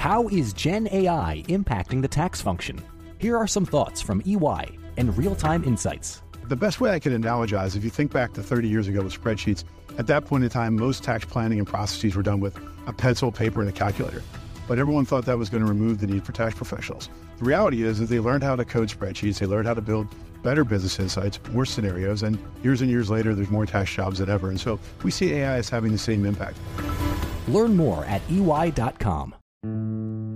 How is Gen AI impacting the tax function? Here are some thoughts from EY and real time insights. The best way I could analogize, if you think back to 30 years ago with spreadsheets, at that point in time, most tax planning and processes were done with a pencil, paper, and a calculator. But everyone thought that was going to remove the need for tax professionals. The reality is that they learned how to code spreadsheets, they learned how to build better business insights, more scenarios, and years and years later, there's more tax jobs than ever. And so we see AI as having the same impact. Learn more at EY.com.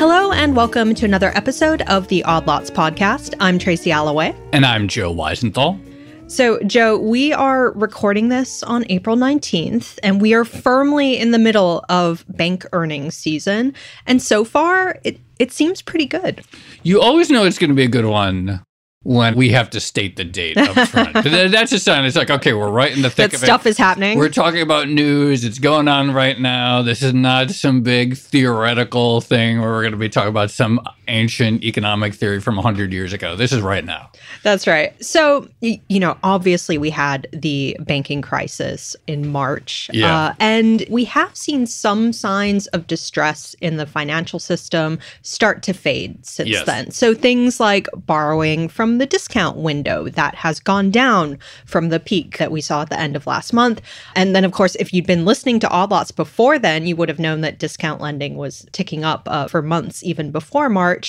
Hello and welcome to another episode of the Odd Lots podcast. I'm Tracy Alloway. And I'm Joe Weisenthal. So, Joe, we are recording this on April 19th, and we are firmly in the middle of bank earnings season. And so far, it, it seems pretty good. You always know it's going to be a good one when we have to state the date up front. That's a sign. It's like, okay, we're right in the thick that of stuff it. is happening. We're talking about news. It's going on right now. This is not some big theoretical thing where we're going to be talking about some ancient economic theory from 100 years ago. This is right now. That's right. So, you know, obviously we had the banking crisis in March. Yeah. Uh, and we have seen some signs of distress in the financial system start to fade since Yes. then. So, things like borrowing from the discount window that has gone down from the peak that we saw at the end of last month. And then, of course, if you'd been listening to Odd Lots before then, you would have known that discount lending was ticking up uh, for months even before March.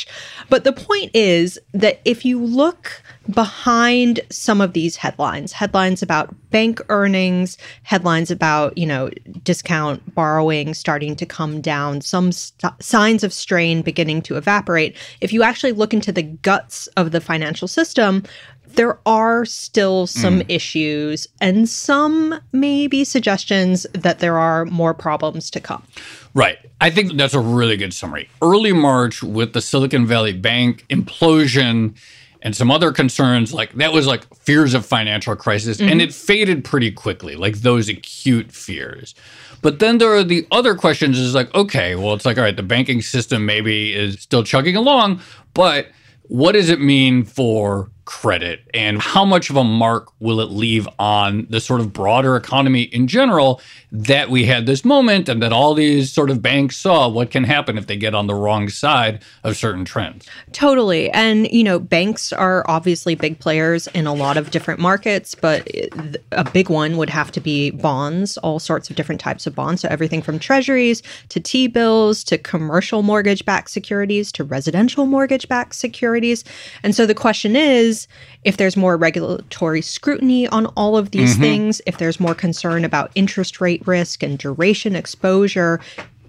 But the point is that if you look behind some of these headlines, headlines about bank earnings, headlines about, you know, discount borrowing starting to come down, some st- signs of strain beginning to evaporate. If you actually look into the guts of the financial system, there are still some mm. issues and some maybe suggestions that there are more problems to come. Right. I think that's a really good summary. Early March with the Silicon Valley Bank implosion and some other concerns like that was like fears of financial crisis and mm-hmm. it faded pretty quickly like those acute fears but then there are the other questions is like okay well it's like all right the banking system maybe is still chugging along but what does it mean for credit and how much of a mark will it leave on the sort of broader economy in general that we had this moment and that all these sort of banks saw what can happen if they get on the wrong side of certain trends Totally. And, you know, banks are obviously big players in a lot of different markets, but a big one would have to be bonds, all sorts of different types of bonds. So everything from treasuries to T bills to commercial mortgage backed securities to residential mortgage backed securities. And so the question is if there's more regulatory scrutiny on all of these mm-hmm. things, if there's more concern about interest rate risk and duration exposure,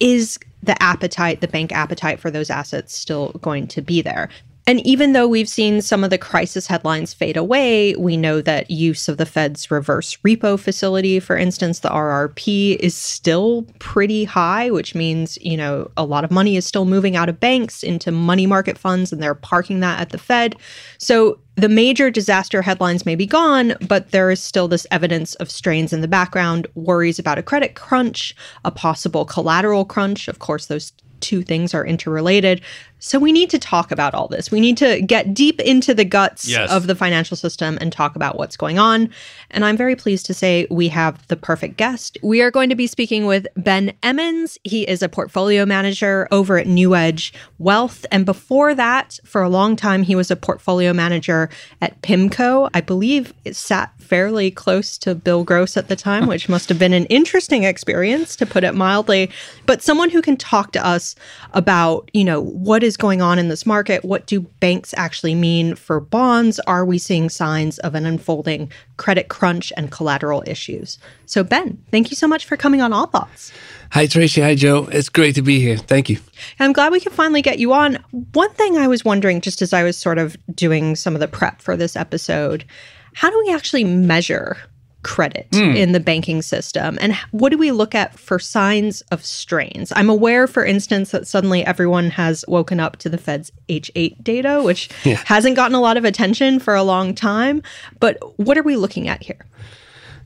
is the appetite, the bank appetite for those assets still going to be there? And even though we've seen some of the crisis headlines fade away, we know that use of the Fed's reverse repo facility, for instance, the RRP, is still pretty high, which means, you know, a lot of money is still moving out of banks into money market funds and they're parking that at the Fed. So the major disaster headlines may be gone, but there is still this evidence of strains in the background, worries about a credit crunch, a possible collateral crunch. Of course, those two things are interrelated. So we need to talk about all this. We need to get deep into the guts Yes. of the financial system and talk about what's going on. And I'm very pleased to say we have the perfect guest. We are going to be speaking with Ben Emons. He is a portfolio manager over at NewEdge Wealth. And before that, for a long time, he was a portfolio manager at PIMCO. I believe it sat fairly close to Bill Gross at the time, which must have been an interesting experience to put it mildly. But someone who can talk to us about, you know, what is going on in this market? What do banks actually mean for bonds? Are we seeing signs of an unfolding credit crunch and collateral issues? So, Ben, thank you so much for coming on Odd Lots. Hi, Tracy. Hi, Joe. It's great to be here. Thank you. I'm glad we could finally get you on. One thing I was wondering, just as I was sort of doing some of the prep for this episode, how do we actually measure credit hmm. in the banking system? And what do we look at for signs of strains? I'm aware, for instance, that suddenly everyone has woken up to the Fed's H8 data, which hasn't gotten a lot of attention for a long time. But what are we looking at here?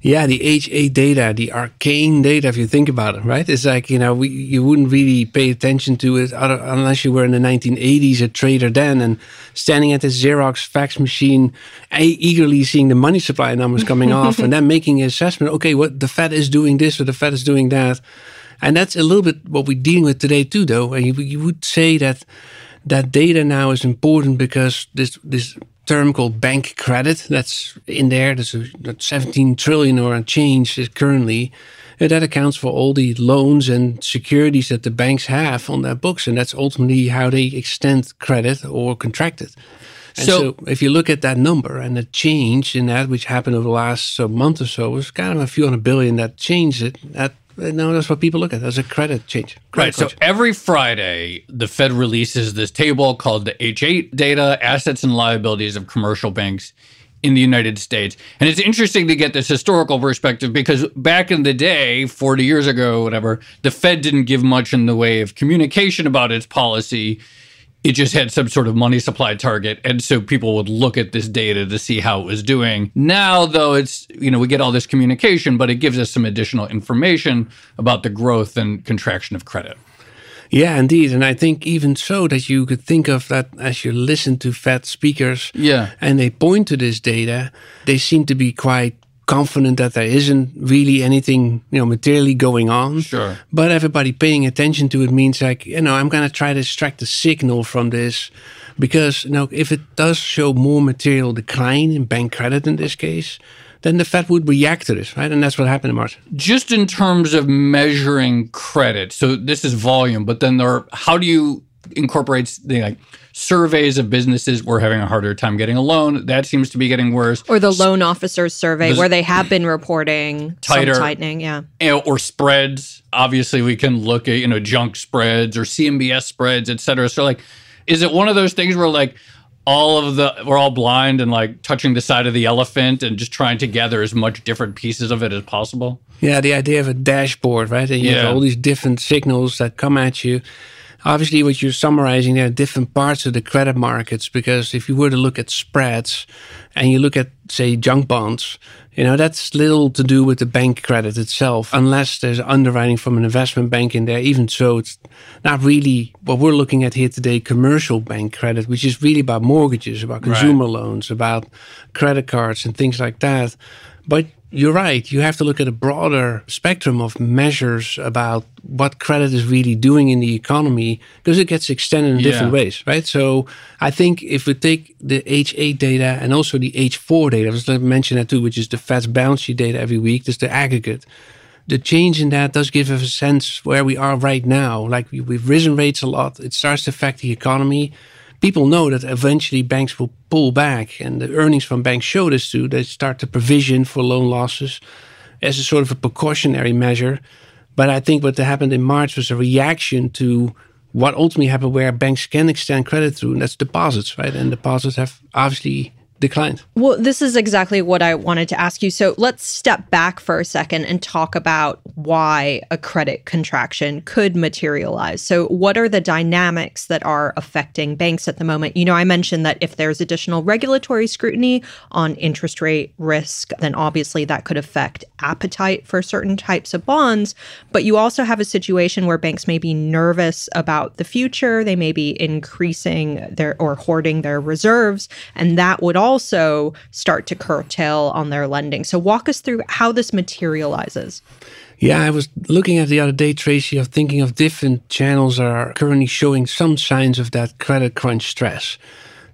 Yeah, the H8 data, the arcane data, if you think about it, right? It's like, you know, we, you wouldn't really pay attention to it other, unless you were in the 1980s, a trader then, and standing at this Xerox fax machine, eagerly seeing the money supply numbers coming off, and then making an assessment, okay, what the Fed is doing this or the Fed is doing that. And that's a little bit what we're dealing with today, too, though. And you, you would say that that data now is important because this this term called bank credit. That's in there. There's a that's 17 trillion or a change is currently and that accounts for all the loans and securities that the banks have on their books and that's ultimately how they extend credit or contract it. And So- so, if you look at that number and the change in that which happened over the last uh, month or so was kind of a few hundred billion that changed it. That uh, no, that's what people look at That's a credit change. Right. Credit So every Friday, the Fed releases this table called the H8 data, assets and liabilities of commercial banks in the United States. And it's interesting to get this historical perspective because back in the day, 40 years ago, whatever, the Fed didn't give much in the way of communication about its policy. It just had some sort of money supply target. And so people would look at this data to see how it was doing. Now, though, it's, you know, we get all this communication, but it gives us some additional information about the growth and contraction of credit. Yeah, indeed. And I think even so that you could think of that as you listen to Fed speakers Yeah. and they point to this data, they seem to be quite confident that there isn't really anything, you know, materially going on. Sure. But everybody paying attention to it means like, you know, I'm going to try to extract a signal from this because, you know, if it does show more material decline in bank credit in this case, then the Fed would react to this, right? And that's what happened in March. just in terms of measuring credit so this is volume but then there are, how do you incorporate the like surveys of businesses we're having a harder time getting a loan that seems to be getting worse Or the loan officers survey, This- where they have been reporting Tighter. some tightening. Yeah. Or spreads obviously we can look at you know junk spreads or cmbs spreads et cetera so like is it one of those things where like all of the we're all blind and like touching the side of the elephant and just trying to gather as much different pieces of it as possible Yeah, the idea of a dashboard, right? And you Yeah. have all these different signals that come at you. Obviously, what you're summarizing there are different parts of the credit markets because if you were to look at spreads and you look at, say, junk bonds, you know, that's little to do with the bank credit itself, unless there's underwriting from an investment bank in there. Even so, it's not really what we're looking at here today commercial bank credit, which is really about mortgages, about consumer loans, about credit cards, and things like that. But you're right. You have to look at a broader spectrum of measures about what credit is really doing in the economy because it gets extended in different ways, right? So I think if we take the H8 data and also the H4 data, I was going to mention that too, which is the Fed's balance sheet data every week, just the aggregate. The change in that does give us a sense where we are right now. Like we've risen rates a lot. It starts to affect the economy people know that eventually banks will pull back, and the earnings from banks show this too. They start to provision for loan losses as a sort of a precautionary measure. But I think what happened in March was a reaction to what ultimately happened where banks can extend credit through, and that's deposits, right? And deposits have obviously declined. Well, this is exactly what I wanted to ask you. So let's step back for a second and talk about why a credit contraction could materialize. So, what are the dynamics that are affecting banks at the moment? You know, I mentioned that if there's additional regulatory scrutiny on interest rate risk, then obviously that could affect appetite for certain types of bonds. But you also have a situation where banks may be nervous about the future, they may be increasing their or hoarding their reserves, and that would also start to curtail on their lending. So, walk us through how this materializes. Yeah, I was looking at the other day, Tracy, of thinking of different channels are currently showing some signs of that credit crunch stress.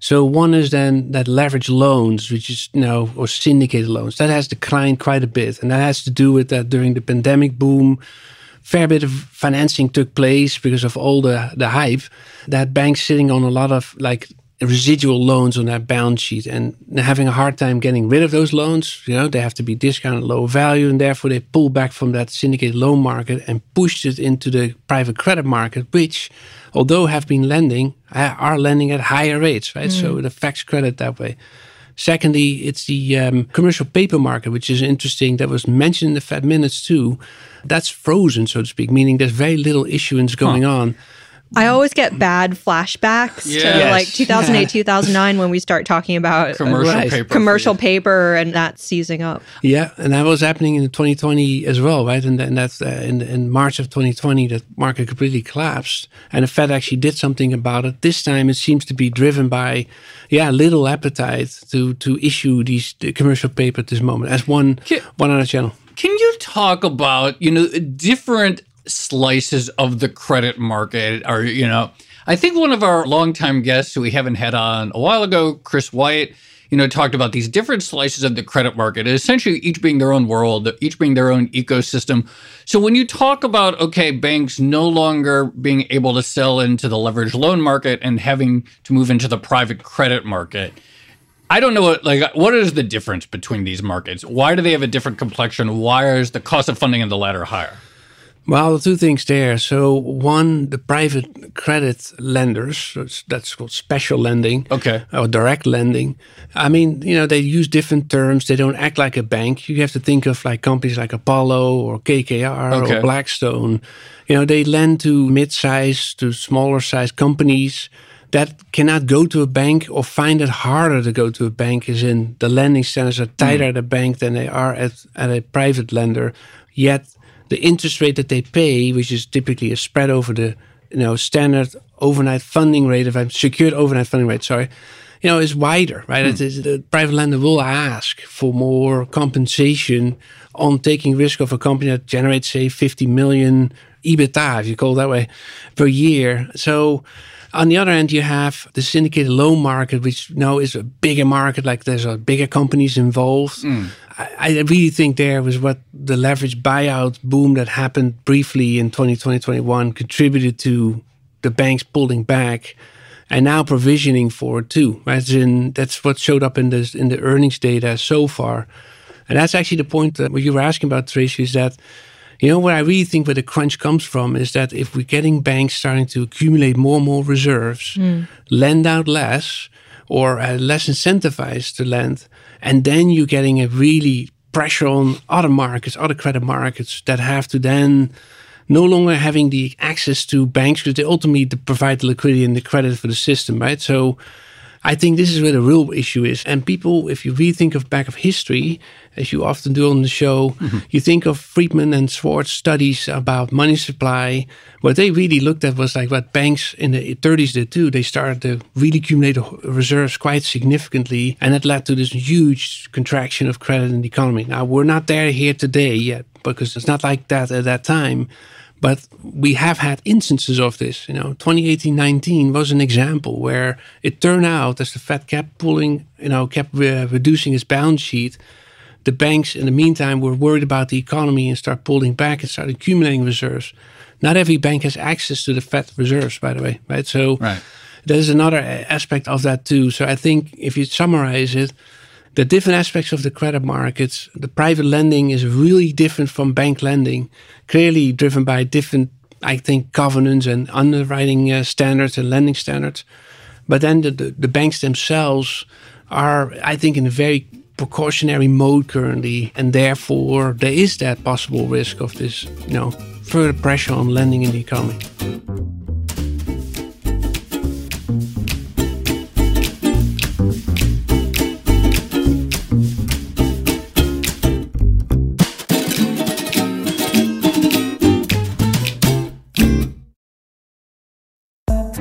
So one is then that leverage loans, which is you know, or syndicated loans, that has declined quite a bit, and that has to do with that during the pandemic boom, fair bit of financing took place because of all the the hype. That banks sitting on a lot of like residual loans on that balance sheet and having a hard time getting rid of those loans. You know, they have to be discounted low value, and therefore they pull back from that syndicated loan market and pushed it into the private credit market, which, although have been lending, are lending at higher rates, right? Mm. So it affects credit that way. Secondly, it's the um, commercial paper market, which is interesting. That was mentioned in the Fed minutes too. That's frozen, so to speak, meaning there's very little issuance going huh. on. I always get bad flashbacks to yes. like 2008, yeah. 2009 when we start talking about commercial right. paper, commercial paper, and that seizing up. Yeah, and that was happening in 2020 as well, right? And, and that's uh, in, in March of 2020, the market completely collapsed, and the Fed actually did something about it. This time, it seems to be driven by, yeah, little appetite to to issue these the commercial paper at this moment as one can, one other channel. Can you talk about you know different slices of the credit market are, you know, I think one of our longtime guests who we haven't had on a while ago, Chris White, you know, talked about these different slices of the credit market, essentially each being their own world, each being their own ecosystem. So when you talk about, okay, banks no longer being able to sell into the leveraged loan market and having to move into the private credit market, I don't know what like what is the difference between these markets? Why do they have a different complexion? Why is the cost of funding in the latter higher? Well, two things there. So, one, the private credit lenders, that's called special lending, okay, or direct lending. I mean, you know, they use different terms. They don't act like a bank. You have to think of like companies like Apollo or KKR okay. or Blackstone. You know, they lend to mid sized, to smaller sized companies that cannot go to a bank or find it harder to go to a bank. Is in the lending standards are tighter mm. at a bank than they are at, at a private lender. Yet the interest rate that they pay, which is typically a spread over the you know standard overnight funding rate, if I'm secured overnight funding rate, sorry, you know, is wider, right? Hmm. the private lender will ask for more compensation on taking risk of a company that generates, say, 50 million EBITDA, if you call it that way, per year. So on the other end, you have the syndicated loan market, which now is a bigger market, like there's a bigger companies involved. Mm. I, I, really think there was what the leverage buyout boom that happened briefly in 2020, 2021 contributed to the banks pulling back and now provisioning for it too. Right? In, that's what showed up in the, in the earnings data so far. And that's actually the point that what you were asking about, Tracy, is that you know, what I really think where the crunch comes from is that if we're getting banks starting to accumulate more and more reserves, mm. lend out less, or uh, less incentivized to lend, and then you're getting a really pressure on other markets, other credit markets that have to then no longer having the access to banks because they ultimately provide the liquidity and the credit for the system, right? So I think this is where the real issue is. And people, if you really think of back of history, as you often do on the show, mm-hmm. you think of Friedman and Schwartz studies about money supply. What they really looked at was like what banks in the 30s did too. They started to really accumulate reserves quite significantly, and that led to this huge contraction of credit in the economy. Now we're not there here today yet because it's not like that at that time. But we have had instances of this. You know, 2018-19 was an example where it turned out as the Fed kept pulling, you know, kept uh, reducing its balance sheet, the banks in the meantime were worried about the economy and start pulling back and start accumulating reserves. Not every bank has access to the Fed reserves, by the way, right? So right. there's another aspect of that too. So I think if you summarize it, the different aspects of the credit markets, the private lending is really different from bank lending, clearly driven by different, I think, governance and underwriting uh, standards and lending standards. But then the, the, the, banks themselves are, I think, in a very precautionary mode currently, and therefore there is that possible risk of this, you know, further pressure on lending in the economy.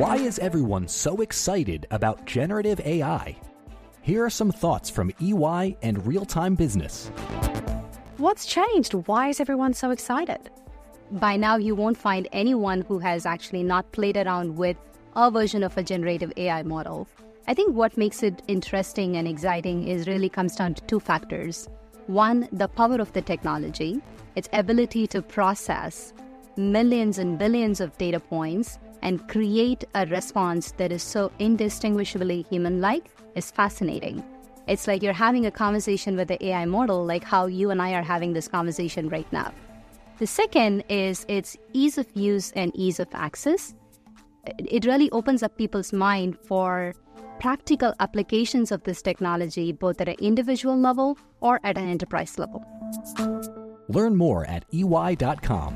Why is everyone so excited about generative AI? Here are some thoughts from EY and Real Time Business. What's changed? Why is everyone so excited? By now, you won't find anyone who has actually not played around with a version of a generative AI model. I think what makes it interesting and exciting is really comes down to two factors. One, the power of the technology, its ability to process millions and billions of data points and create a response that is so indistinguishably human like is fascinating. It's like you're having a conversation with the AI model, like how you and I are having this conversation right now. The second is its ease of use and ease of access. It really opens up people's mind for practical applications of this technology, both at an individual level or at an enterprise level. Learn more at ey.com.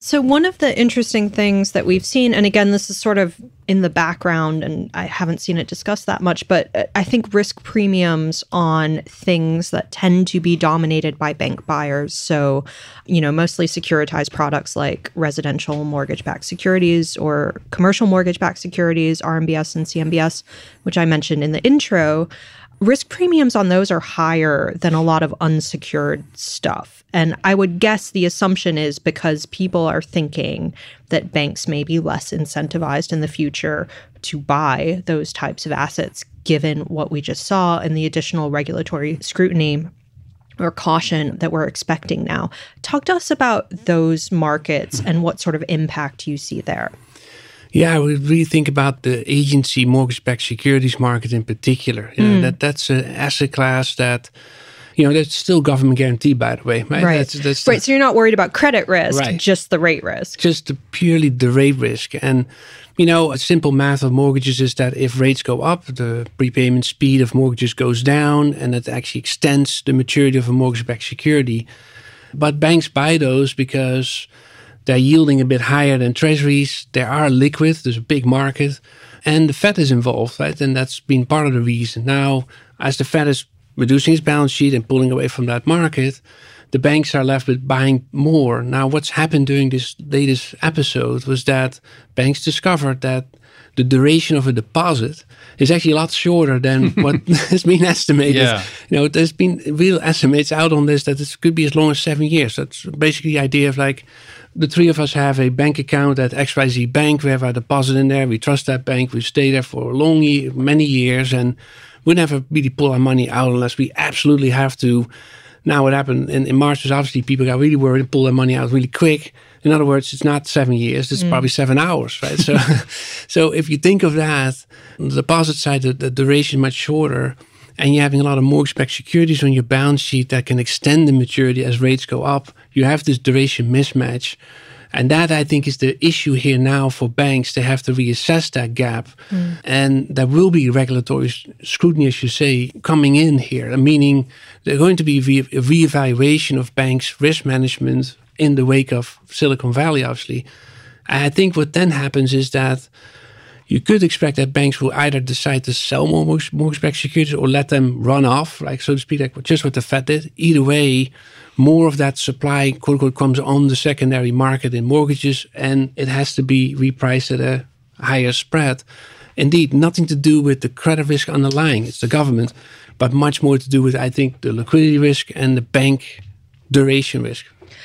So, one of the interesting things that we've seen, and again, this is sort of in the background, and I haven't seen it discussed that much, but uh, I think risk premiums on things that tend to be dominated by bank buyers. So, you know, mostly securitized products like residential mortgage backed securities or commercial mortgage backed securities, RMBS and CMBS, which I mentioned in the intro risk premiums on those are higher than a lot of unsecured stuff. And I would guess the assumption is because people are thinking that banks may be less incentivized in the future to buy those types of assets, given what we just saw and the additional regulatory scrutiny or caution that we're expecting now. Talk to us about those markets and what sort of impact you see there. Yeah, we really think about the agency mortgage-backed securities market in particular. You know, mm. that that's an asset class that you know, that's still government guaranteed, by the way. Right. Right. That's, that's right. The, so you're not worried about credit risk, right. just the rate risk. Just the, purely the rate risk. And, you know, a simple math of mortgages is that if rates go up, the prepayment speed of mortgages goes down, and that actually extends the maturity of a mortgage backed security. But banks buy those because they're yielding a bit higher than treasuries. They are liquid, there's a big market. And the Fed is involved, right? And that's been part of the reason. Now, as the Fed is reducing its balance sheet and pulling away from that market, the banks are left with buying more. Now, what's happened during this latest episode was that banks discovered that the duration of a deposit is actually a lot shorter than what has been estimated. Yeah. You know, there's been real estimates out on this that it could be as long as seven years. That's basically the idea of like the three of us have a bank account at XYZ Bank. We have our deposit in there. We trust that bank. We stay there for a long, many years, and we never really pull our money out unless we absolutely have to. Now, what happened in, in March was obviously people got really worried and pulled their money out really quick. In other words, it's not seven years; it's mm. probably seven hours, right? so, so if you think of that, the deposit side, the, the duration much shorter, and you're having a lot of mortgage-backed securities on your balance sheet that can extend the maturity as rates go up. You have this duration mismatch and that I think is the issue here now for banks. They have to reassess that gap. Mm. And there will be regulatory scrutiny, as you say, coming in here, meaning there's going to be a reevaluation of banks' risk management in the wake of Silicon Valley, obviously. I think what then happens is that you could expect that banks will either decide to sell more mortgage-backed securities or let them run off, like so to speak, like just what the Fed did. Either way, more of that supply, quote unquote, comes on the secondary market in mortgages, and it has to be repriced at a higher spread. Indeed, nothing to do with the credit risk underlying; it's the government, but much more to do with, I think, the liquidity risk and the bank duration risk.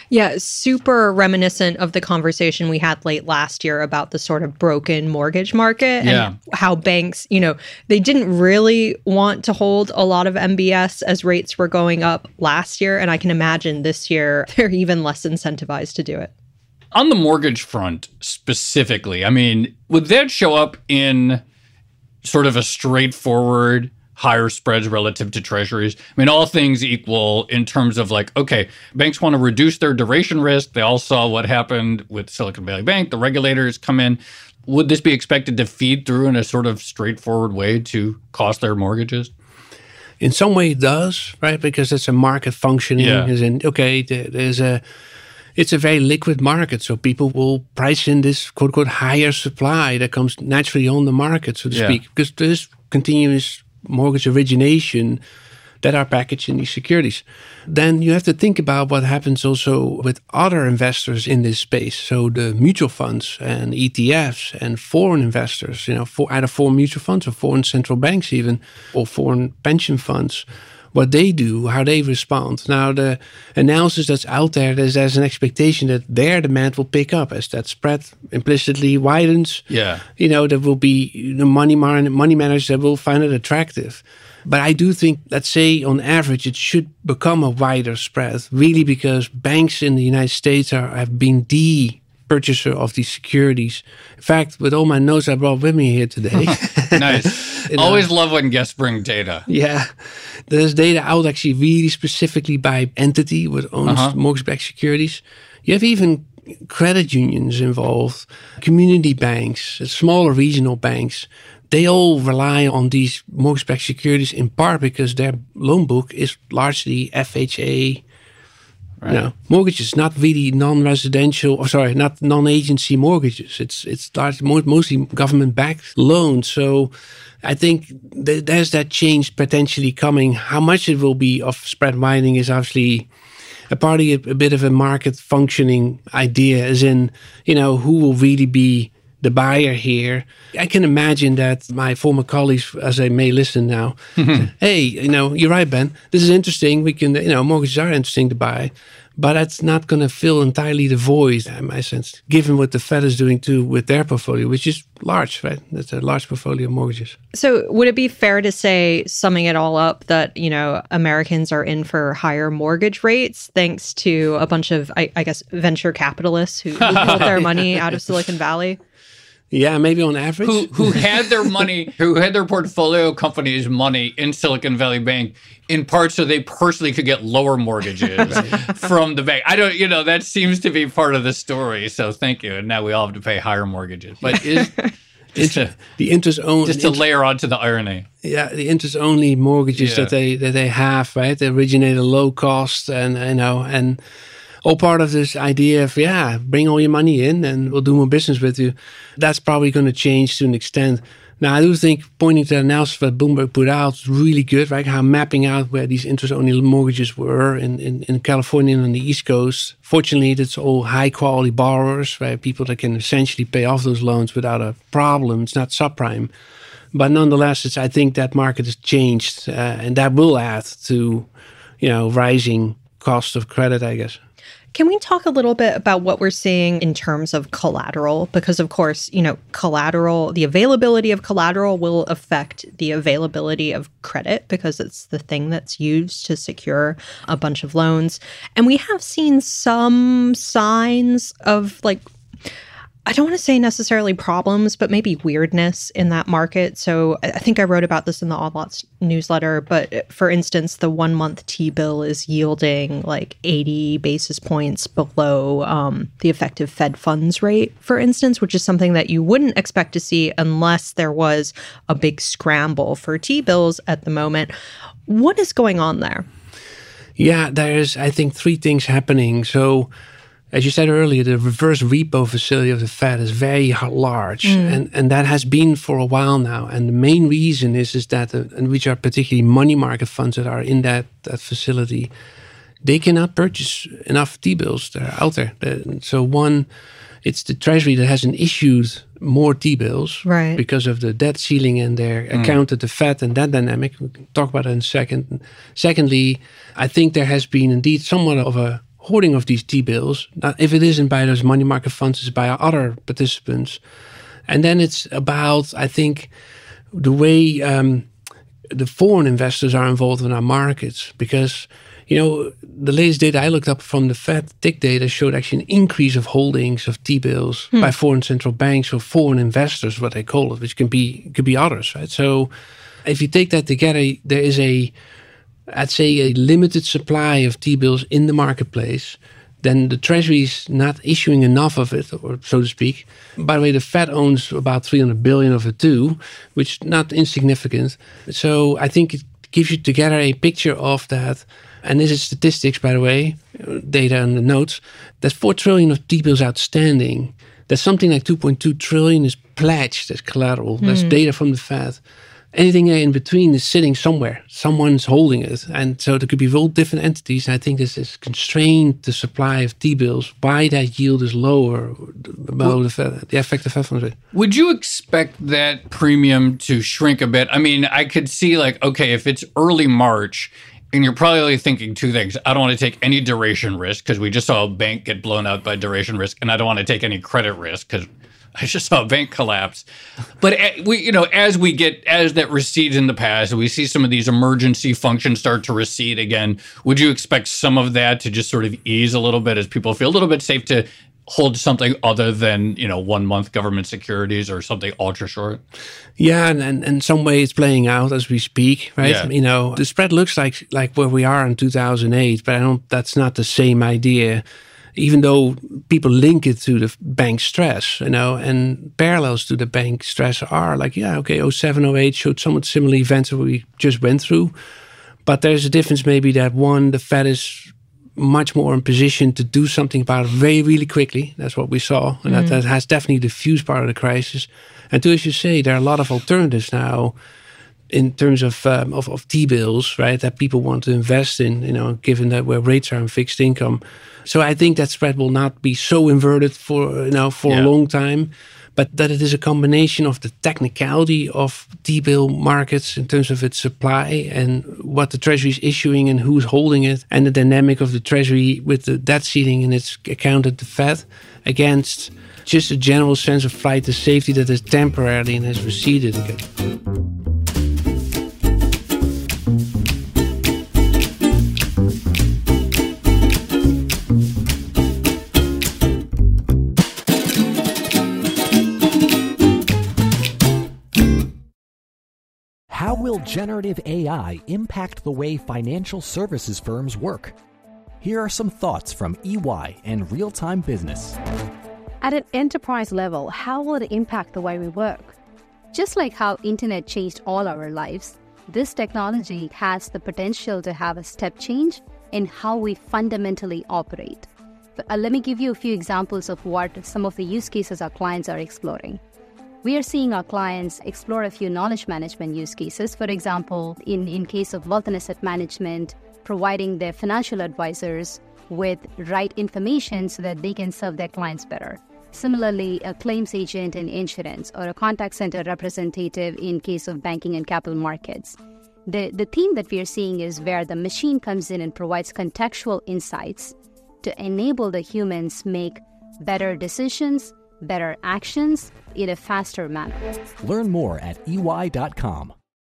Yeah, super reminiscent of the conversation we had late last year about the sort of broken mortgage market Yeah. and how banks, you know, they didn't really want to hold a lot of MBS as rates were going up last year. And I can imagine this year they're even less incentivized to do it. On the mortgage front specifically, I mean, would that show up in sort of a straightforward higher spreads relative to treasuries? I mean, all things equal in terms of like, okay, banks want to reduce their duration risk. They all saw what happened with Silicon Valley Bank. The regulators come in. Would this be expected to feed through in a sort of straightforward way to cost their mortgages? in some way it does, right? Because it's a market functioning. Yeah. As in, okay, there's a, it's a very liquid market, so people will price in this quote unquote higher supply that comes naturally on the market, so to Yeah. speak, because there's continuous mortgage origination that are packaged in these securities. Then you have to think about what happens also with other investors in this space. So the mutual funds and ETFs and foreign investors, you know, for either foreign mutual funds or foreign central banks even, or foreign pension funds. What they do, how they respond. Now, the analysis that's out there is there's an expectation that their demand will pick up as that spread implicitly widens Yeah. you know, there will be the money man- money managers that will find it attractive. But I do think, let's say on average, it should become a wider spread, really, because banks in the United States are have been the purchaser of these securities. In fact, with all my notes I brought with me here today, Nice. Always love when guests bring data. yeah, there's data out actually really specifically by entity what owns Uh-huh. mortgage-backed securities. You have even credit unions involved, community banks, smaller regional banks. They all rely on these mortgage-backed securities in part because their loan book is largely FHA. You know, mortgages, not really non-residential, or sorry, not non-agency mortgages. It's it's mostly government-backed loans. So, I think th- there's that change potentially coming. How much it will be of spread widening is obviously a part of a, a bit of a market functioning idea, as in, you know, who will really be the buyer here. I can imagine that my former colleagues, as they may listen now, hey, you know, you're right, Ben. This is interesting. We can, you know, mortgages are interesting to buy, but that's not going to fill entirely the void, in my sense, given what the Fed is doing too with their portfolio, which is large, right? That's a large portfolio of mortgages. So, would it be fair to say, summing it all up, that you know Americans are in for higher mortgage rates thanks to a bunch of, I, I guess, venture capitalists who, who built their money out of Silicon Valley? Yeah, maybe on average. who who had their money, who had their portfolio companies' money in Silicon Valley Bank, in part so they personally could get lower mortgages from the bank. I don't, you know, that seems to be part of the story. So thank you. And now we all have to pay higher mortgages. But is just to, the interest only just to layer onto the irony. yeah, the interest only mortgages Yeah. that they that they have, right? They originate at low cost, and you know, and all part of this idea of yeah, bring all your money in, and we'll do more business with you. That's probably going to change to an extent. Now, I do think pointing to the analysis that Bloomberg put out is really good, right? How mapping out where these interest-only mortgages were in, in, in California and on the East Coast. Fortunately, that's all high-quality borrowers, right? People that can essentially pay off those loans without a problem. It's not subprime but nonetheless, it's, I think that market has changed, uh, and that will add to, you know, rising cost of credit. I guess. Can we talk a little bit about what we're seeing in terms of collateral? Because, of course, you know, collateral, the availability of collateral will affect the availability of credit because it's the thing that's used to secure a bunch of loans. And we have seen some signs of like, I don't want to say necessarily problems, but maybe weirdness in that market. So I think I wrote about this in the Odd Lots newsletter. But for instance, the one month T bill is yielding like 80 basis points below um, the effective Fed funds rate, for instance, which is something that you wouldn't expect to see unless there was a big scramble for T bills at the moment. What is going on there? Yeah, there's I think three things happening. So as you said earlier, the reverse repo facility of the Fed is very h- large, and, and that has been for a while now. And the main reason is is that, uh, and which are particularly money market funds that are in that that facility, they cannot purchase enough T-bills that are out there. Uh, So one, it's the Treasury that hasn't issued more T-bills Right. because of the debt ceiling and their account at the Fed and that dynamic. We can talk about that in a second. Secondly, I think there has been indeed somewhat of a hoarding of these T-bills. If it isn't by those money market funds, it's by other participants. And then it's about, I think, the way um, the foreign investors are involved in our markets because you know the latest data I looked up from the Fed TIC data showed actually an increase of holdings of T-bills by foreign central banks or foreign investors, what they call it, which can be could be others, right? So if you take that together, there is a I'd say a limited supply of T-bills in the marketplace, then the Treasury is not issuing enough of it, or so to speak. By the way, the Fed owns about 300 billion of it too, which is not insignificant. So I think it gives you together a picture of that. And this is statistics, by the way, data and the notes. There's 4 trillion of T-bills outstanding. There's something like 2.2 trillion is pledged as collateral. That's hmm. data from the Fed anything in between is sitting somewhere. Someone's holding it. And so there could be all different entities. I think this is constrained the supply of T-bills. Why that yield is lower below the, Fed, the effective Fed funds rate. Would you expect that premium to shrink a bit? I mean, I could see like, okay, if it's early March and you're probably thinking two things. I don't want to take any duration risk because we just saw a bank get blown out by duration risk, and I don't want to take any credit risk because I just saw a bank collapse. But eh, we, you know, as we get as that recedes in the past, we see some of these emergency functions start to recede again. Would you expect some of that to just sort of ease a little bit as people feel a little bit safe to hold something other than you know one month government securities or something ultra short? Yeah, and, and in some way it's playing out as we speak, right? Yeah. You know, the spread looks like like where we are in 2008, but I don't. That's not the same idea. Even though people link it to the bank stress, you know, and parallels to the bank stress are like, yeah, okay, 07, 08 showed somewhat similar events that we just went through. But there's a difference maybe that one, the Fed is much more in position to do something about it very, really quickly. That's what we saw. And that, mm. that has definitely diffused part of the crisis. And two, as you say, there are a lot of alternatives now in terms of, um, of, of T-bills, right, that people want to invest in, you know, given that where rates are in fixed income. So I think that spread will not be so inverted for, you know, for Yeah. a long time. But that it is a combination of the technicality of T-bill markets in terms of its supply and what the Treasury is issuing and who's holding it, and the dynamic of the Treasury with the debt ceiling in its account at the Fed against just a general sense of flight to safety that is temporarily and has receded again. How will generative AI impact the way financial services firms work? Here are some thoughts from EY and Real Time Business. At an enterprise level, how will it impact the way we work? Just like how internet changed all our lives, this technology has the potential to have a step change in how we fundamentally operate. But, uh, let me give you a few examples of what some of the use cases our clients are exploring. We are seeing our clients explore a few knowledge management use cases. For example, in, in case of wealth and asset management, providing their financial advisors with right information so that they can serve their clients better. Similarly, a claims agent in insurance or a contact center representative in case of banking and capital markets. The, the theme that we are seeing is where the machine comes in and provides contextual insights to enable the humans make better decisions, better actions in a faster manner. Learn more at EY.com.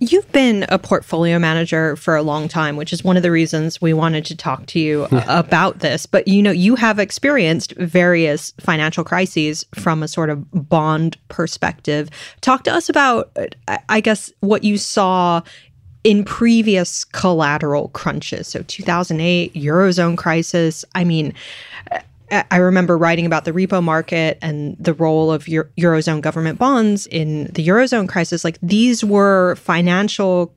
You've been a portfolio manager for a long time, which is one of the reasons we wanted to talk to you about this. But you know, you have experienced various financial crises from a sort of bond perspective. Talk to us about, I guess, what you saw in previous collateral crunches. So 2008 Eurozone crisis. I mean, I remember writing about the repo market and the role of Euro- Eurozone government bonds in the Eurozone crisis. Like these were financial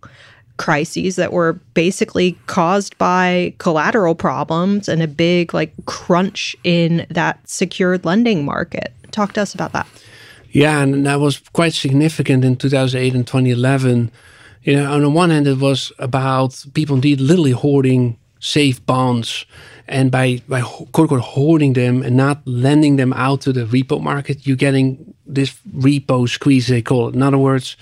crises that were basically caused by collateral problems and a big like crunch in that secured lending market. Talk to us about that. Yeah, and that was quite significant in 2008 and 2011. You know, on the one hand, it was about people indeed literally hoarding safe bonds and by by quote unquote hoarding them and not lending them out to the repo market, you're getting this repo squeeze they call it. In other words,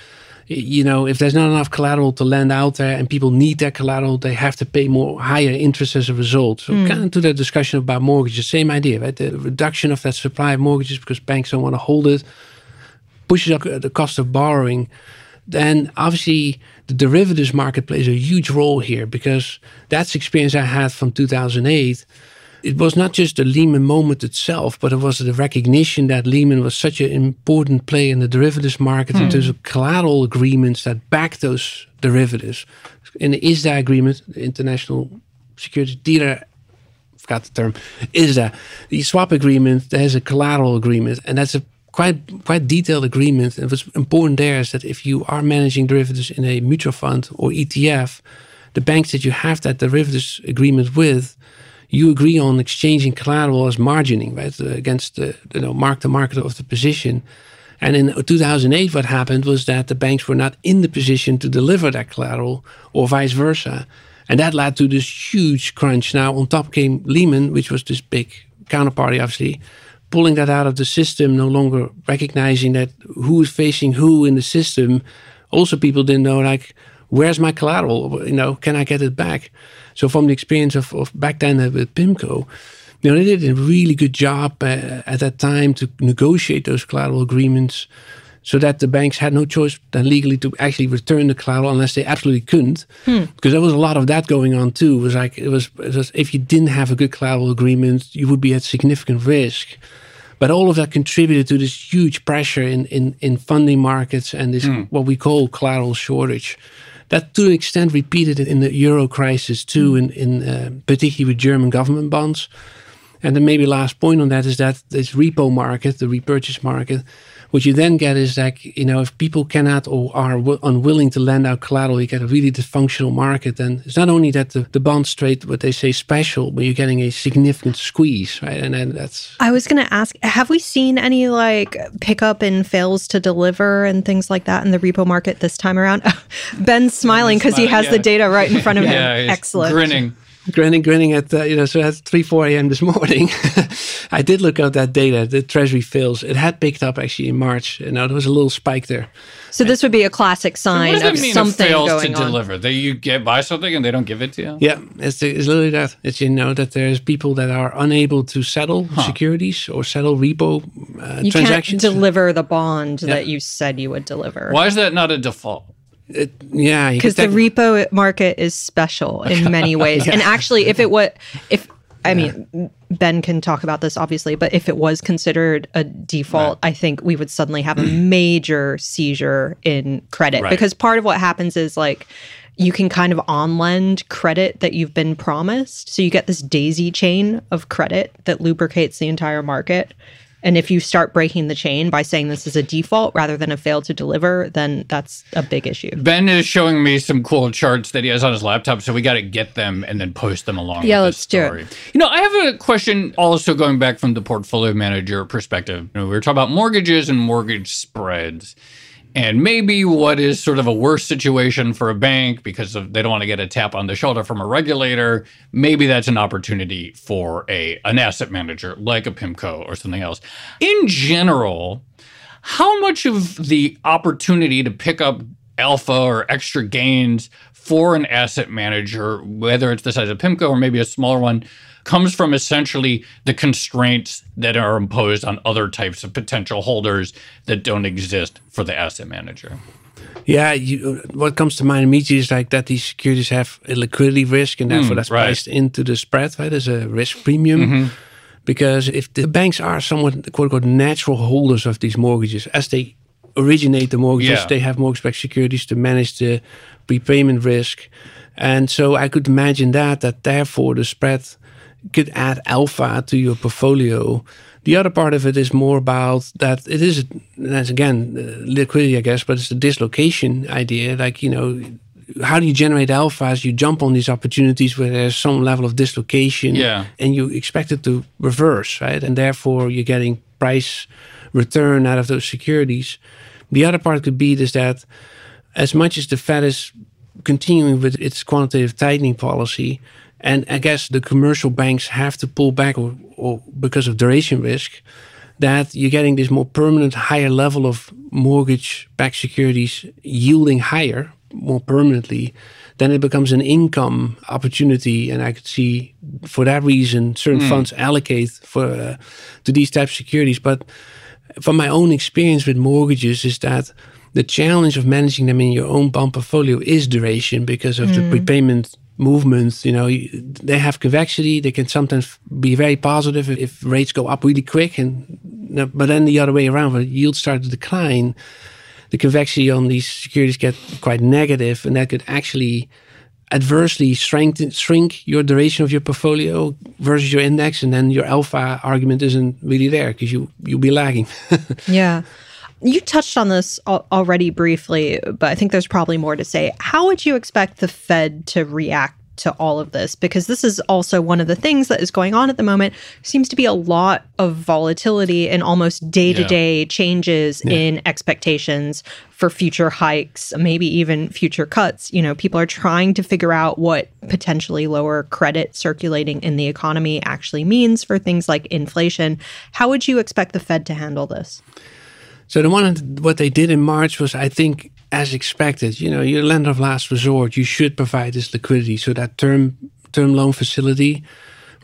you know, if there's not enough collateral to lend out there and people need that collateral, they have to pay more higher interest as a result. So mm. kind of to that discussion about mortgages, same idea, right? The reduction of that supply of mortgages because banks don't want to hold it pushes up the cost of borrowing then obviously the derivatives market plays a huge role here because that's experience I had from 2008. It was not just the Lehman moment itself, but it was the recognition that Lehman was such an important play in the derivatives market hmm. in terms of collateral agreements that back those derivatives. In the ISDA agreement, the International Security Dealer forgot the term, ISDA, the swap agreement, there's a collateral agreement, and that's a quite quite detailed agreement. And what's important there is that if you are managing derivatives in a mutual fund or ETF, the banks that you have that derivatives agreement with, you agree on exchanging collateral as margining, right, uh, against the you know mark to market of the position. And in 2008, what happened was that the banks were not in the position to deliver that collateral, or vice versa, and that led to this huge crunch. Now, on top came Lehman, which was this big counterparty, obviously, pulling that out of the system, no longer recognizing that who is facing who in the system. Also, people didn't know like where's my collateral? You know, can I get it back? So from the experience of, of back then with PIMCO, you know, they did a really good job uh, at that time to negotiate those collateral agreements so that the banks had no choice than legally to actually return the collateral unless they absolutely couldn't. Hmm. Because there was a lot of that going on too. It was like it was, it was if you didn't have a good collateral agreement, you would be at significant risk. But all of that contributed to this huge pressure in, in, in funding markets and this mm. what we call collateral shortage. That to an extent repeated in the euro crisis too, in, in uh, particularly with German government bonds. And then maybe last point on that is that this repo market, the repurchase market, what you then get is like, you know, if people cannot or are unwilling to lend out collateral, you get a really dysfunctional market. And it's not only that the, the bonds trade, what they say special, but you're getting a significant squeeze, right? And then that's. I was going to ask, have we seen any like pickup in fails to deliver and things like that in the repo market this time around? Ben's smiling because he has yeah. the data right in front of yeah, him. Excellent. Grinning grinning, grinning at uh, you know. So at three, four a.m. this morning, I did look at that data. The Treasury fails. It had picked up actually in March. You know, there was a little spike there. So this would be a classic sign so of something fails going to on. deliver. That you get buy something and they don't give it to you. Yeah, it's, it's literally that. It's you know that there's people that are unable to settle huh. securities or settle repo uh, you transactions. Can't deliver the bond yeah. that you said you would deliver. Why is that not a default? It, yeah, because the repo market is special in many ways. yeah. And actually, if it was, if I mean, Ben can talk about this obviously, but if it was considered a default, right. I think we would suddenly have a major seizure in credit right. because part of what happens is like you can kind of on lend credit that you've been promised. So you get this daisy chain of credit that lubricates the entire market. And if you start breaking the chain by saying this is a default rather than a fail to deliver, then that's a big issue. Ben is showing me some cool charts that he has on his laptop, so we got to get them and then post them along. Yeah, let's do it. You know, I have a question also going back from the portfolio manager perspective. You know, we were talking about mortgages and mortgage spreads and maybe what is sort of a worse situation for a bank because of, they don't want to get a tap on the shoulder from a regulator maybe that's an opportunity for a an asset manager like a pimco or something else. In general how much of the opportunity to pick up alpha or extra gains for an asset manager whether it's the size of pimco or maybe a smaller one comes from essentially the constraints that are imposed on other types of potential holders that don't exist for the asset manager. Yeah, you, what comes to mind immediately is like that these securities have a liquidity risk, and therefore Mm, that's right. priced into the spread. Right, there's a risk premium. Mm-hmm. Because if the banks are somewhat quote unquote natural holders of these mortgages, as they originate the mortgages, Yeah. they have mortgage-backed securities to manage the prepayment risk, and so I could imagine that that therefore the spread could add alpha to your portfolio. The other part of it is more about that it is, that's again, uh, liquidity, I guess, but it's a dislocation idea. Like, you know, how do you generate alpha as you jump on these opportunities where there's some level of dislocation Yeah. and you expect it to reverse, right? And therefore you're getting price return out of those securities. The other part could be is that as much as the Fed is continuing with its quantitative tightening policy, and I guess the commercial banks have to pull back or, or because of duration risk, that you're getting this more permanent higher level of mortgage-backed securities yielding higher more permanently, then it becomes an income opportunity. And I could see for that reason certain funds allocate for uh, to these types of securities. But from my own experience with mortgages is that the challenge of managing them in your own bond portfolio is duration because of the prepayment movements. You know, they have convexity. They can sometimes be very positive if, rates go up really quick, and but then the other way around, when yields start to decline, the convexity on these securities get quite negative, and that could actually adversely strengthen, shrink your duration of your portfolio versus your index, and then your alpha argument isn't really there because you you'll be lagging. Yeah. You touched on this al- already briefly, but I think there's probably more to say. How would you expect the Fed to react to all of this? Because this is also one of the things that is going on at the moment. Seems to be a lot of volatility and almost day to day changes in expectations for future hikes, maybe even future cuts. You know, people are trying to figure out what potentially lower credit circulating in the economy actually means for things like inflation. How would you expect the Fed to handle this? So the one what they did in March was, I think, as expected. You know, you're a lender of last resort. You should provide this liquidity. So that term term loan facility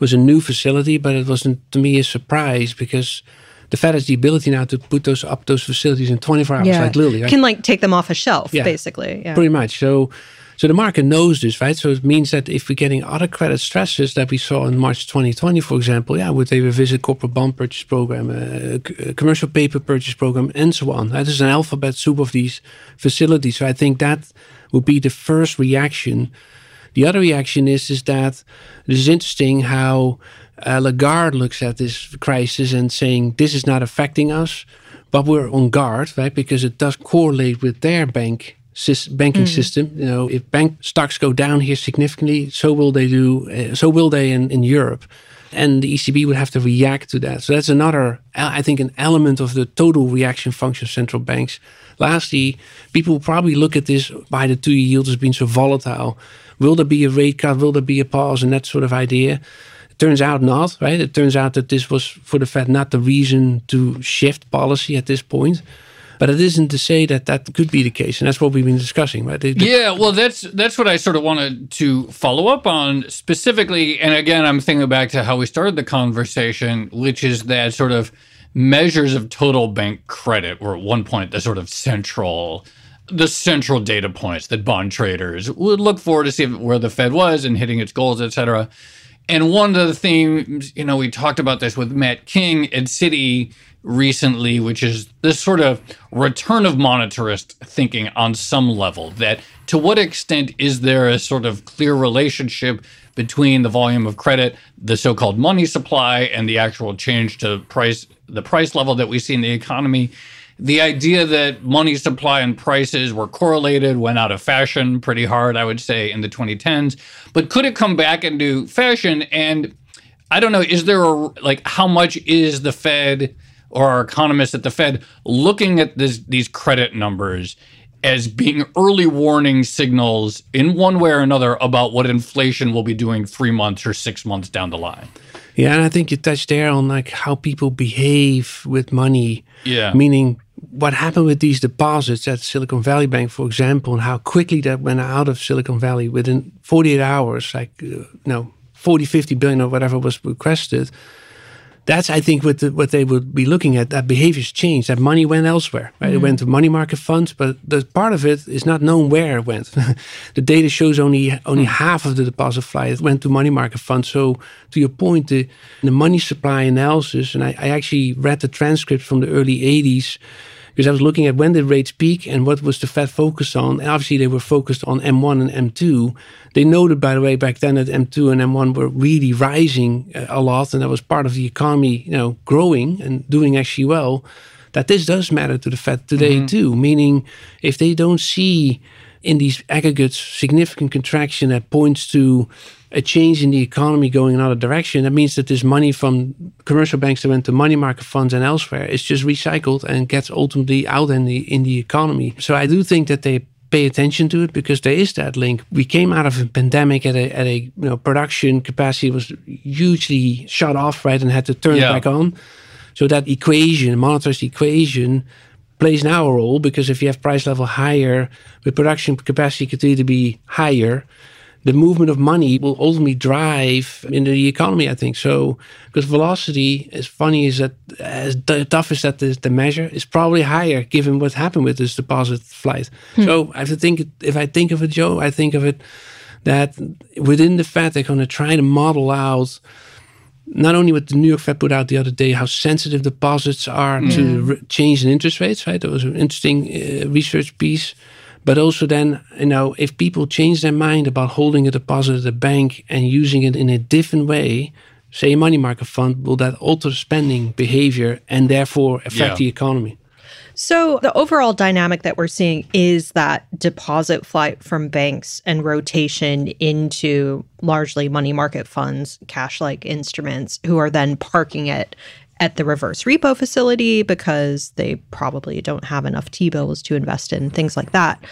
was a new facility, but it wasn't to me a surprise because the Fed has the ability now to put those up those facilities in 24 hours, like literally. right? Can like take them off a shelf, Yeah. basically. Yeah. Pretty much. So, so the market knows this, right? So it means that if we're getting other credit stresses that we saw in March 2020, for example, yeah, would they revisit corporate bond purchase program, uh, uh, commercial paper purchase program, and so on? That is an alphabet soup of these facilities. So I think that would be the first reaction. The other reaction is is that it is interesting how uh, Lagarde looks at this crisis and saying this is not affecting us, but we're on guard, right? Because it does correlate with their bank banking system. You know, if bank stocks go down here significantly, so will they do. Uh, so will they in, in Europe. And the ECB would have to react to that. So that's another, I think, an element of the total reaction function of central banks. Lastly, people will probably look at this by the two-year yield as being so volatile. Will there be a rate cut? Will there be a pause? And that sort of idea. It turns out not, right? It turns out that this was for the Fed not the reason to shift policy at this point. But it isn't to say that that could be the case, and that's what we've been discussing, right? The- the- Yeah, well, that's that's what I sort of wanted to follow up on specifically. And again, I'm thinking back to how we started the conversation, which is that sort of measures of total bank credit were at one point the sort of central the central data points that bond traders would look for to see where the Fed was and hitting its goals, et cetera. And one of the themes, you know, we talked about this with Matt King at Citi recently, which is this sort of return of monetarist thinking on some level. That to what extent is there a sort of clear relationship between the volume of credit, the so-called money supply, and the actual change to price, the price level that we see in the economy? The idea that money supply and prices were correlated went out of fashion pretty hard, I would say, in the 2010s. But could it come back into fashion? And I don't know, is there a, like, how much is the Fed or our economists at the Fed looking at this, these credit numbers as being early warning signals in one way or another about what inflation will be doing three months or six months down the line? Yeah, and I think you touched there on like how people behave with money. Yeah. Meaning what happened with these deposits at Silicon Valley Bank, for example, and how quickly that went out of Silicon Valley within 48 hours, like, uh, you know, 40, 50 billion or whatever was requested. That's I think what the, what they would be looking at. That behaviors changed. That money went elsewhere. Right, mm. it went to money market funds, but the part of it is not known where it went. the data shows only only mm. half of the deposit flight went to money market funds. So to your point, the the money supply analysis, and I, I actually read the transcript from the early '80s because I was looking at when did rates peak and what was the Fed focused on. And obviously, they were focused on M1 and M2. They noted, by the way, back then that M2 and M1 were really rising uh, a lot, and that was part of the economy, you know, growing and doing actually well. That this does matter to the Fed today mm-hmm. too. Meaning, if they don't see in these aggregates significant contraction that points to a change in the economy going another direction, that means that this money from commercial banks that went to money market funds and elsewhere is just recycled and gets ultimately out in the in the economy. So I do think that they pay attention to it because there is that link. We came out of a pandemic at a at a you know production capacity was hugely shut off, right, and had to turn yeah. it back on. So that equation, monetarist equation, plays now a role because if you have price level higher, the production capacity continue to be higher the movement of money will ultimately drive into the economy, I think. So, because velocity, as funny as that, as tough as that is to measure, is probably higher given what happened with this deposit flight. Hmm. So, I have to think, if I think of it, Joe, I think of it that within the Fed, they're going to try to model out not only what the New York Fed put out the other day, how sensitive deposits are mm. to change in interest rates, right? That was an interesting uh, research piece but also, then, you know, if people change their mind about holding a deposit at a bank and using it in a different way, say a money market fund, will that alter spending behavior and therefore affect yeah. the economy? So, the overall dynamic that we're seeing is that deposit flight from banks and rotation into largely money market funds, cash like instruments, who are then parking it at the reverse repo facility because they probably don't have enough T bills to invest in, things like that.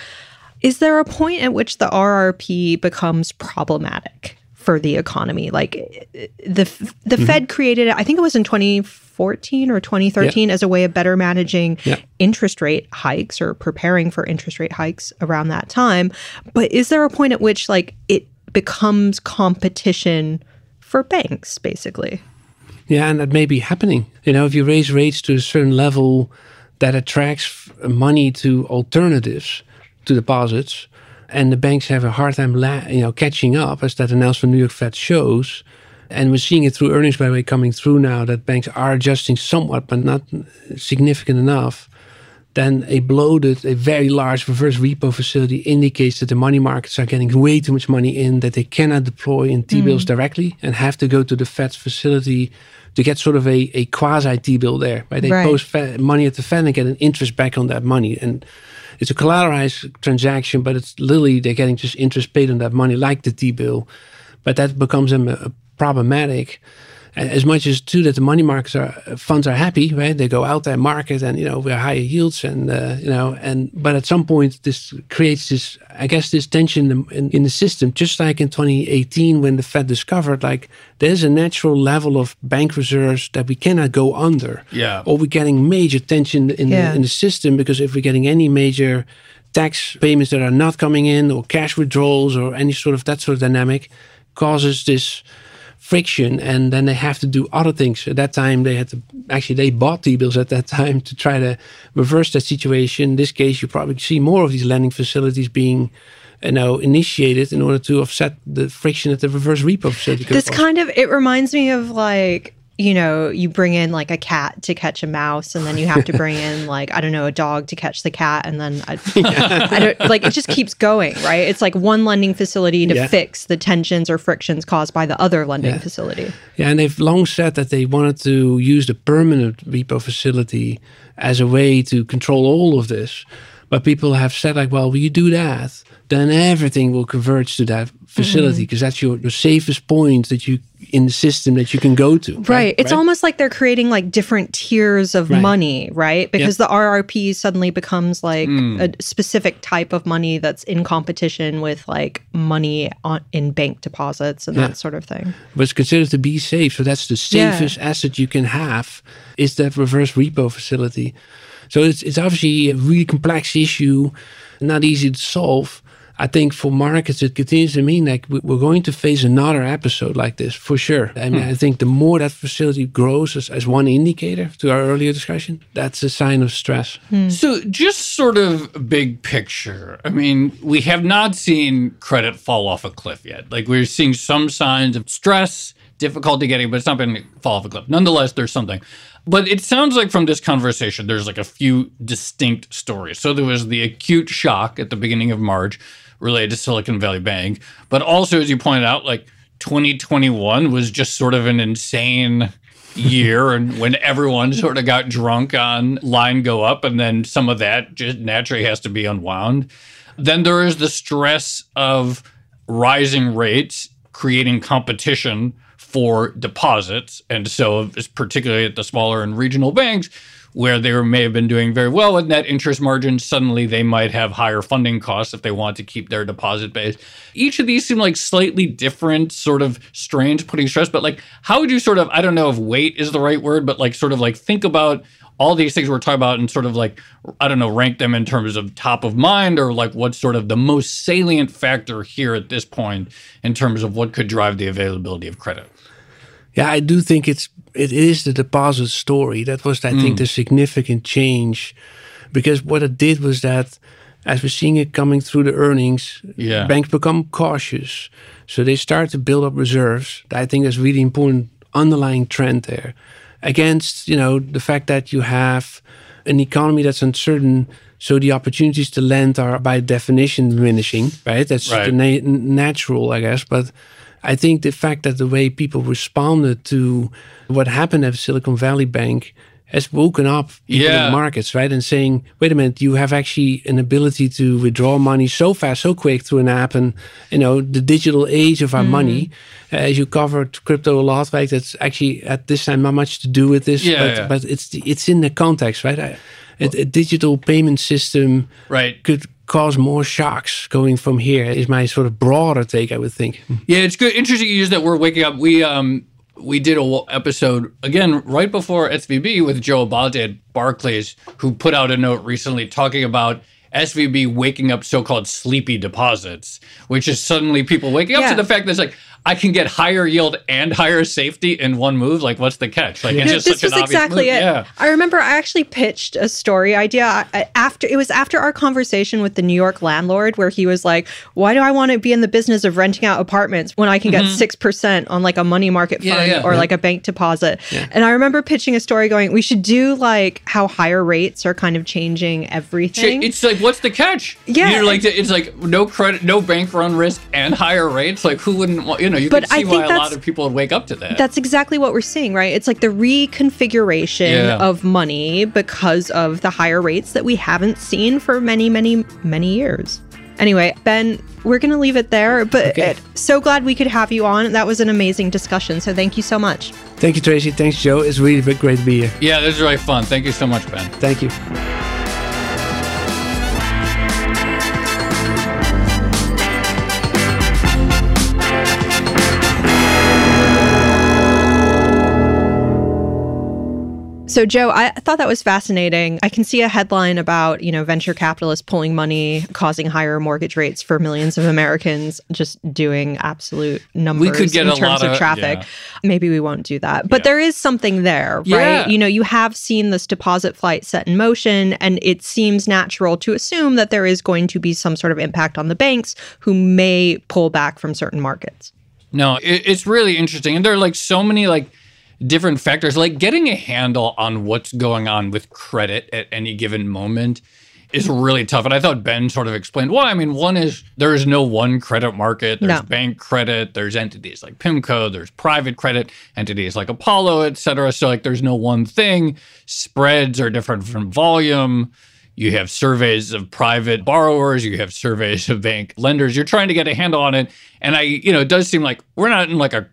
Is there a point at which the RRP becomes problematic for the economy? Like the the mm-hmm. Fed created it, I think it was in 2014 or 2013 yeah. as a way of better managing yeah. interest rate hikes or preparing for interest rate hikes around that time. But is there a point at which like it becomes competition for banks basically? Yeah, and that may be happening. You know, if you raise rates to a certain level that attracts money to alternatives to deposits, and the banks have a hard time, you know, catching up, as that announcement New York Fed shows. And we're seeing it through earnings, by the way, coming through now that banks are adjusting somewhat, but not significant enough then a bloated, a very large reverse repo facility indicates that the money markets are getting way too much money in that they cannot deploy in T bills mm. directly and have to go to the Fed's facility to get sort of a, a quasi T bill there. Right? They right. post money at the Fed and get an interest back on that money. And it's a collateralized transaction, but it's literally they're getting just interest paid on that money, like the T bill. But that becomes a, a problematic as much as too that the money markets are funds are happy, right? They go out there market and you know we're higher yields and uh, you know and but at some point this creates this I guess this tension in, in, in, the system, just like in 2018 when the Fed discovered like there's a natural level of bank reserves that we cannot go under. Yeah. Or we're getting major tension in yeah. the in the system because if we're getting any major tax payments that are not coming in or cash withdrawals or any sort of that sort of dynamic causes this friction and then they have to do other things. At that time they had to actually they bought t-bills at that time to try to reverse that situation. In this case you probably see more of these lending facilities being you know initiated in order to offset the friction at the reverse repo facility this kind of it reminds me of like you know, you bring in like a cat to catch a mouse, and then you have to bring in like I don't know a dog to catch the cat, and then I, I don't like it just keeps going, right? It's like one lending facility to yeah. fix the tensions or frictions caused by the other lending yeah. facility. Yeah, and they've long said that they wanted to use the permanent repo facility as a way to control all of this. But people have said like, well, will you do that? Then everything will converge to that facility because mm-hmm. that's your, your safest point that you in the system that you can go to. Right. right? It's right? almost like they're creating like different tiers of right. money, right? Because yep. the RRP suddenly becomes like mm. a specific type of money that's in competition with like money on, in bank deposits and yeah. that sort of thing. But it's considered to be safe. So that's the safest yeah. asset you can have is that reverse repo facility. So it's, it's obviously a really complex issue, not easy to solve. I think for markets, it continues to mean like we- we're going to face another episode like this for sure. I mean, hmm. I think the more that facility grows as, as one indicator to our earlier discussion, that's a sign of stress. Hmm. So, just sort of big picture. I mean, we have not seen credit fall off a cliff yet. Like, we're seeing some signs of stress, difficulty getting, but it's not been fall off a cliff. Nonetheless, there's something. But it sounds like from this conversation, there's like a few distinct stories. So, there was the acute shock at the beginning of March related to Silicon Valley Bank. But also, as you pointed out, like 2021 was just sort of an insane year and when everyone sort of got drunk on line go up and then some of that just naturally has to be unwound then there is the stress of rising rates creating competition for deposits and so particularly at the smaller and regional banks where they may have been doing very well with net interest margins, suddenly they might have higher funding costs if they want to keep their deposit base. Each of these seem like slightly different sort of strains putting stress, but like how would you sort of, I don't know if weight is the right word, but like sort of like think about all these things we're talking about and sort of like, I don't know, rank them in terms of top of mind or like what's sort of the most salient factor here at this point in terms of what could drive the availability of credit. Yeah, I do think it's it is the deposit story. That was, I think, mm. the significant change, because what it did was that, as we're seeing it coming through the earnings, Yeah. banks become cautious, so they start to build up reserves. That I think that's really important underlying trend there, against you know the fact that you have an economy that's uncertain. So the opportunities to lend are by definition diminishing, right? That's Right. the na- natural, I guess, but. I think the fact that the way people responded to what happened at Silicon Valley Bank has woken up people in Yeah. the markets, right? And saying, wait a minute, you have actually an ability to withdraw money so fast, so quick through an app, and you know the digital age of our money. Uh, as you covered crypto a lot, right? That's actually at this time not much to do with this, Yeah, but yeah. but it's the, it's in the context, right? I, a, a digital payment system Right. could cause more shocks going from here. Is my sort of broader take, I would think. Yeah, it's good. Interesting you use that word waking up. We um we did a w- episode again right before SVB with Joe Abate at Barclays, who put out a note recently talking about SVB waking up so-called sleepy deposits, which is suddenly people waking up Yeah. to the fact that it's like I can get higher yield and higher safety in one move. Like, what's the catch? Like, it's just this such was an obvious exactly move. it. Yeah. I remember I actually pitched a story idea after it was after our conversation with the New York landlord, where he was like, "Why do I want to be in the business of renting out apartments when I can get six percent on like a money market Mm-hmm. Yeah, fund yeah. or Yeah. like a bank deposit?" And I remember pitching a story going, "We should do like how higher rates are kind of changing everything." It's like, what's the catch? Yeah. You're like, it's like no credit, no bank run risk, and higher rates. Like, who wouldn't want? You know, you But can I see think why a lot that's- of people would wake up to that. That's exactly what we're seeing, right? It's like the reconfiguration Yeah. of money because of the higher rates that we haven't seen for many, many, many years. Anyway, Ben, we're going to leave it there, but Okay. so glad we could have you on. That was an amazing discussion. So thank you so much. Thank you, Tracy. Thanks, Joe. It's really been great to be here. yeah, this is really fun. Thank you so much, Ben. Thank you. So, Joe, I thought that was fascinating. I can see a headline about, you know, venture capitalists pulling money, causing higher mortgage rates for millions of Americans, just doing absolute numbers we could get in a terms lot of of- traffic. yeah. Maybe we won't do that. But Yeah. there is something there, right? Yeah. You know, you have seen this deposit flight set in motion, and it seems natural to assume that there is going to be some sort of impact on the banks who may pull back from certain markets. No, it, it's really interesting, and there are like so many like different factors. Like getting a handle on what's going on with credit at any given moment is really tough. And I thought Ben sort of explained why. I mean, one is there is no one credit market. There's No. bank credit. There's entities like PIMCO. There's private credit entities like Apollo, et cetera. So like, there's no one thing. Spreads are different from volume. You have surveys of private borrowers, you have surveys of bank lenders. You're trying to get a handle on it. And I, you know, it does seem like we're not in like a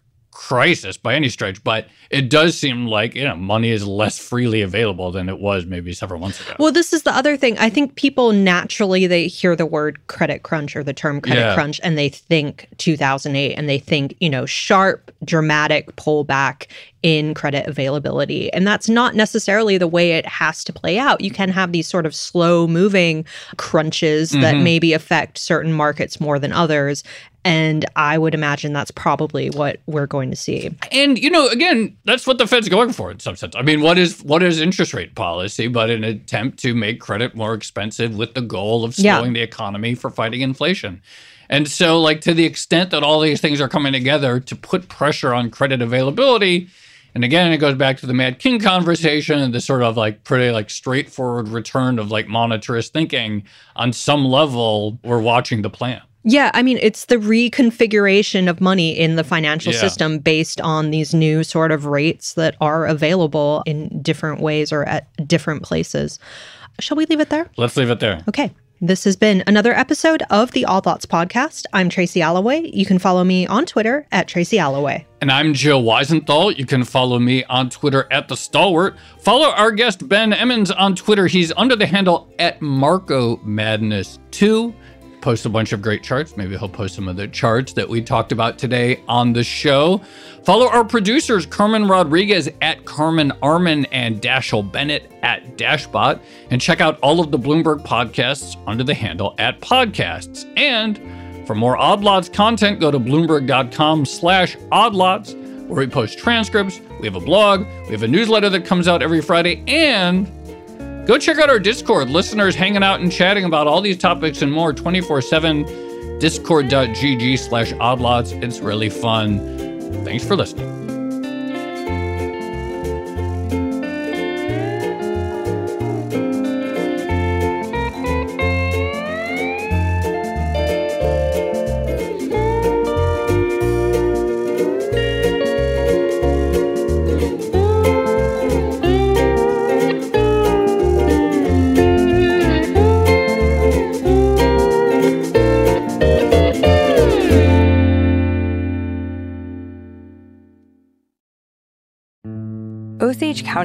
crisis by any stretch, but it does seem like you know money is less freely available than it was maybe several months ago. Well, this is the other thing. I think people naturally they hear the word credit crunch or the term credit Yeah. crunch and they think 2008 and they think, you know, sharp dramatic pullback in credit availability. And that's not necessarily the way it has to play out. You can have these sort of slow moving crunches that Mhm. maybe affect certain markets more than others. And I would imagine that's probably what we're going to see. And you know, again, that's what the Fed's going for in some sense. I mean, what is what is interest rate policy but an attempt to make credit more expensive with the goal of Yeah. slowing the economy for fighting inflation. And so, like to the extent that all these things are coming together to put pressure on credit availability, and again, it goes back to the Matt King conversation and the sort of like pretty like straightforward return of like monetarist thinking. On some level, we're watching the plan. Yeah, I mean, it's the reconfiguration of money in the financial Yeah. system based on these new sort of rates that are available in different ways or at different places. Shall we leave it there? Let's leave it there. Okay. This has been another episode of the Odd Lots Podcast. I'm Tracy Alloway. You can follow me on Twitter at Tracy Alloway. And I'm Joe Weisenthal. You can follow me on Twitter at The Stalwart. Follow our guest Ben Emons on Twitter. He's under the handle at Macro Madness 2. Post a bunch of great charts. Maybe he'll post some of the charts that we talked about today on the show. Follow our producers, Carmen Rodriguez at Carmen Armen and Dashiell Bennett at Dashbot. And check out all of the Bloomberg podcasts under the handle at podcasts. And for more Odd Lots content, go to bloomberg.com slash oddlots, where we post transcripts, we have a blog, we have a newsletter that comes out every Friday, and go check out our Discord. Listeners hanging out and chatting about all these topics and more 24-7, discord.gg slash oddlots. It's really fun. Thanks for listening.